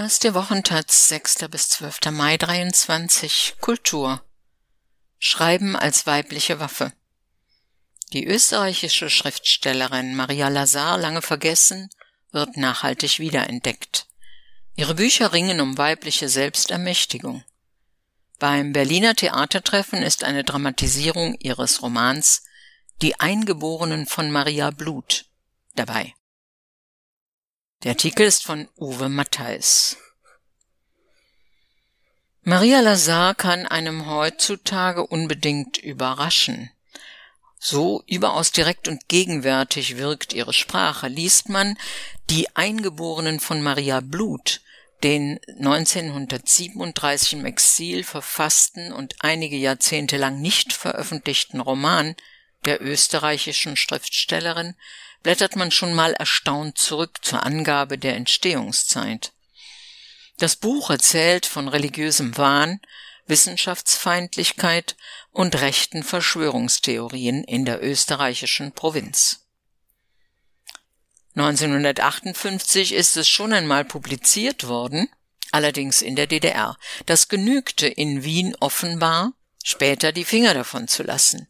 Aus der Wochentaz 6. bis 12. Mai 23 Kultur Schreiben als weibliche Waffe Die österreichische Schriftstellerin Maria Lazar, lange vergessen, wird nachhaltig wiederentdeckt. Ihre Bücher ringen um weibliche Selbstermächtigung. Beim Berliner Theatertreffen ist eine Dramatisierung ihres Romans Die Eingeborenen von Maria Blut dabei. Der Artikel ist von Uwe Mattheis. Maria Lazar kann einem heutzutage unbedingt überraschen. So überaus direkt und gegenwärtig wirkt ihre Sprache, liest man Die Eingeborenen von Maria Blut, den 1937 im Exil verfassten und einige Jahrzehnte lang nicht veröffentlichten Roman der österreichischen Schriftstellerin blättert man schon mal erstaunt zurück zur Angabe der Entstehungszeit. Das Buch erzählt von religiösem Wahn, Wissenschaftsfeindlichkeit und rechten Verschwörungstheorien in der österreichischen Provinz. 1958 ist es schon einmal publiziert worden, allerdings in der DDR. Das genügte in Wien offenbar, später die Finger davon zu lassen.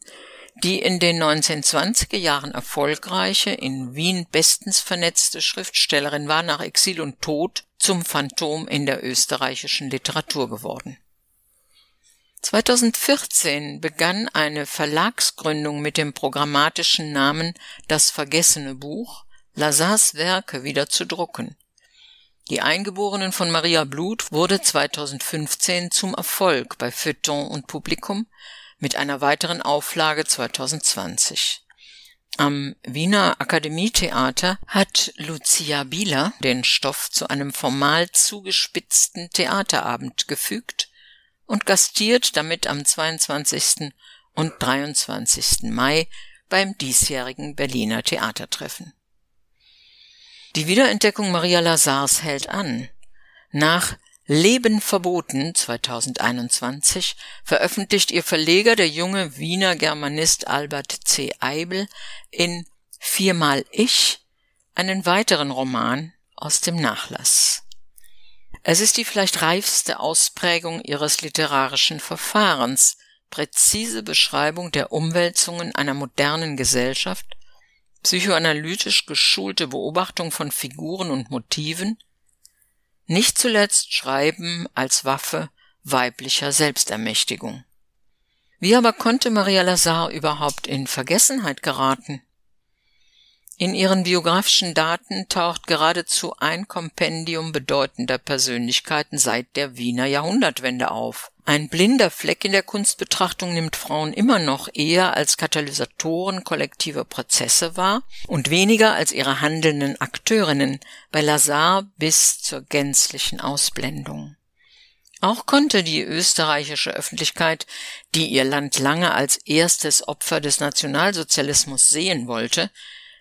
Die in den 1920er Jahren erfolgreiche, in Wien bestens vernetzte Schriftstellerin war nach Exil und Tod zum Phantom in der österreichischen Literatur geworden. 2014 begann eine Verlagsgründung mit dem programmatischen Namen Das vergessene Buch, Lazars Werke wieder zu drucken. Die Eingeborenen von Maria Blut wurde 2015 zum Erfolg bei Feuilleton und Publikum, mit einer weiteren Auflage 2020. Am Wiener Akademietheater hat Lucia Bieler den Stoff zu einem formal zugespitzten Theaterabend gefügt und gastiert damit am 22. und 23. Mai beim diesjährigen Berliner Theatertreffen. Die Wiederentdeckung Maria Lazars hält an. Nach Leben verboten 2021 veröffentlicht ihr Verleger, der junge Wiener Germanist Albert C. Eibel, in Viermal Ich einen weiteren Roman aus dem Nachlass. Es ist die vielleicht reifste Ausprägung ihres literarischen Verfahrens, präzise Beschreibung der Umwälzungen einer modernen Gesellschaft, psychoanalytisch geschulte Beobachtung von Figuren und Motiven, nicht zuletzt Schreiben als Waffe weiblicher Selbstermächtigung. Wie aber konnte Maria Lazar überhaupt in Vergessenheit geraten? In ihren biografischen Daten taucht geradezu ein Kompendium bedeutender Persönlichkeiten seit der Wiener Jahrhundertwende auf. Ein blinder Fleck in der Kunstbetrachtung nimmt Frauen immer noch eher als Katalysatoren kollektiver Prozesse wahr und weniger als ihre handelnden Akteurinnen, bei Lazar bis zur gänzlichen Ausblendung. Auch konnte die österreichische Öffentlichkeit, die ihr Land lange als erstes Opfer des Nationalsozialismus sehen wollte,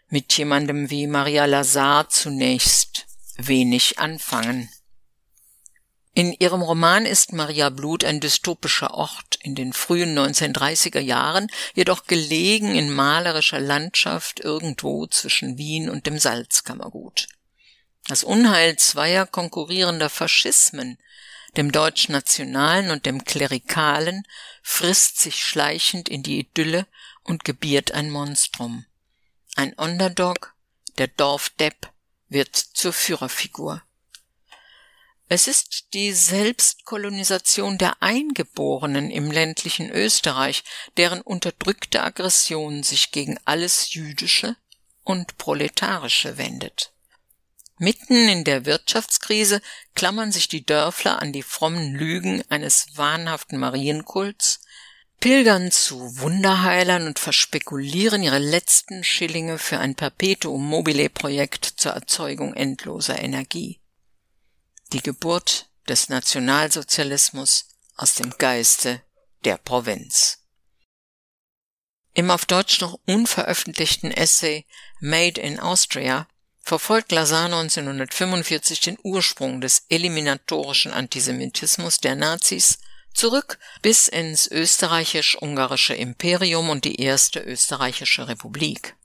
mit jemandem wie Maria Lazar zunächst wenig anfangen. In ihrem Roman ist Maria Blut ein dystopischer Ort in den frühen 1930er Jahren, jedoch gelegen in malerischer Landschaft irgendwo zwischen Wien und dem Salzkammergut. Das Unheil zweier konkurrierender Faschismen, dem deutsch-nationalen und dem klerikalen, frisst sich schleichend in die Idylle und gebiert ein Monstrum. Ein Underdog, der Dorfdepp, wird zur Führerfigur. Es ist die Selbstkolonisation der Eingeborenen im ländlichen Österreich, deren unterdrückte Aggression sich gegen alles Jüdische und Proletarische wendet. Mitten in der Wirtschaftskrise klammern sich die Dörfler an die frommen Lügen eines wahnhaften Marienkults, pilgern zu Wunderheilern und verspekulieren ihre letzten Schillinge für ein Perpetuum mobile Projekt zur Erzeugung endloser Energie die Geburt des Nationalsozialismus aus dem Geiste der Provinz. Im auf Deutsch noch unveröffentlichten Essay Made in Austria verfolgt Lazar 1945 den Ursprung des eliminatorischen Antisemitismus der Nazis zurück bis ins österreichisch-ungarische Imperium und die erste österreichische Republik.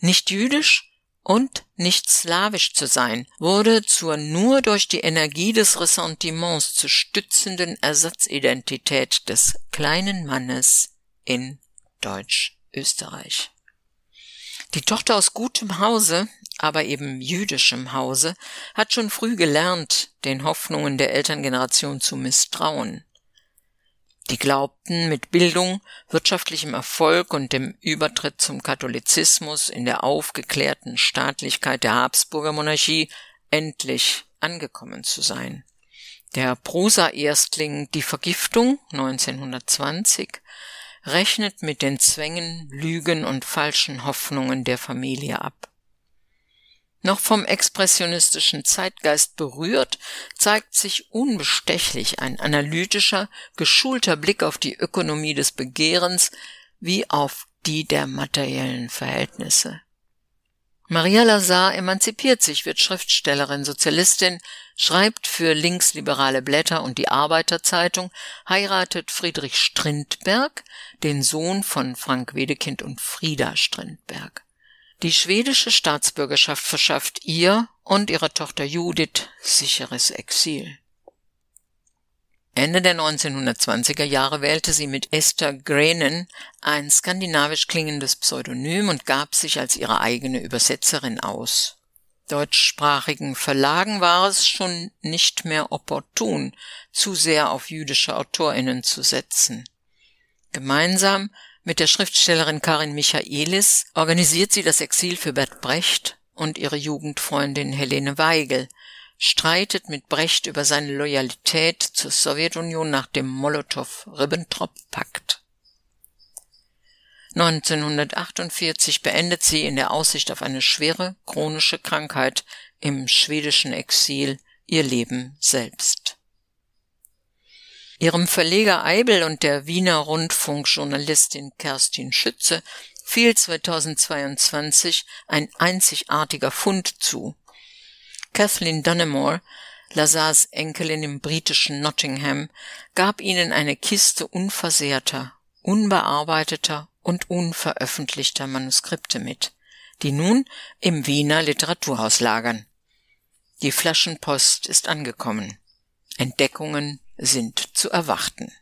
Nicht jüdisch, und nicht slawisch zu sein, wurde zur nur durch die Energie des Ressentiments zu stützenden Ersatzidentität des kleinen Mannes in Deutsch-Österreich. Die Tochter aus gutem Hause, aber eben jüdischem Hause, hat schon früh gelernt, den Hoffnungen der Elterngeneration zu misstrauen. Die glaubten, mit Bildung, wirtschaftlichem Erfolg und dem Übertritt zum Katholizismus in der aufgeklärten Staatlichkeit der Habsburger Monarchie endlich angekommen zu sein. Der Prosa-Erstling Die Vergiftung 1920 rechnet mit den Zwängen, Lügen und falschen Hoffnungen der Familie ab. Noch vom expressionistischen Zeitgeist berührt, zeigt sich unbestechlich ein analytischer, geschulter Blick auf die Ökonomie des Begehrens wie auf die der materiellen Verhältnisse. Maria Lazar emanzipiert sich, wird Schriftstellerin, Sozialistin, schreibt für linksliberale Blätter und die Arbeiterzeitung, heiratet Friedrich Strindberg, den Sohn von Frank Wedekind und Frieda Strindberg. Die schwedische Staatsbürgerschaft verschafft ihr und ihrer Tochter Judith sicheres Exil. Ende der 1920er Jahre wählte sie mit Esther Grenen ein skandinavisch klingendes Pseudonym und gab sich als ihre eigene Übersetzerin aus. Deutschsprachigen Verlagen war es schon nicht mehr opportun, zu sehr auf jüdische Autorinnen zu setzen. Gemeinsam mit der Schriftstellerin Karin Michaelis organisiert sie das Exil für Bert Brecht und ihre Jugendfreundin Helene Weigel, streitet mit Brecht über seine Loyalität zur Sowjetunion nach dem Molotow-Ribbentrop-Pakt. 1948 beendet sie in der Aussicht auf eine schwere chronische Krankheit im schwedischen Exil ihr Leben selbst. Ihrem Verleger Eibel und der Wiener Rundfunkjournalistin Kerstin Schütze fiel 2022 ein einzigartiger Fund zu. Kathleen Dunnemore, Lazars Enkelin im britischen Nottingham, gab ihnen eine Kiste unversehrter, unbearbeiteter und unveröffentlichter Manuskripte mit, die nun im Wiener Literaturhaus lagern. Die Flaschenpost ist angekommen. Entdeckungen sind zu erwarten.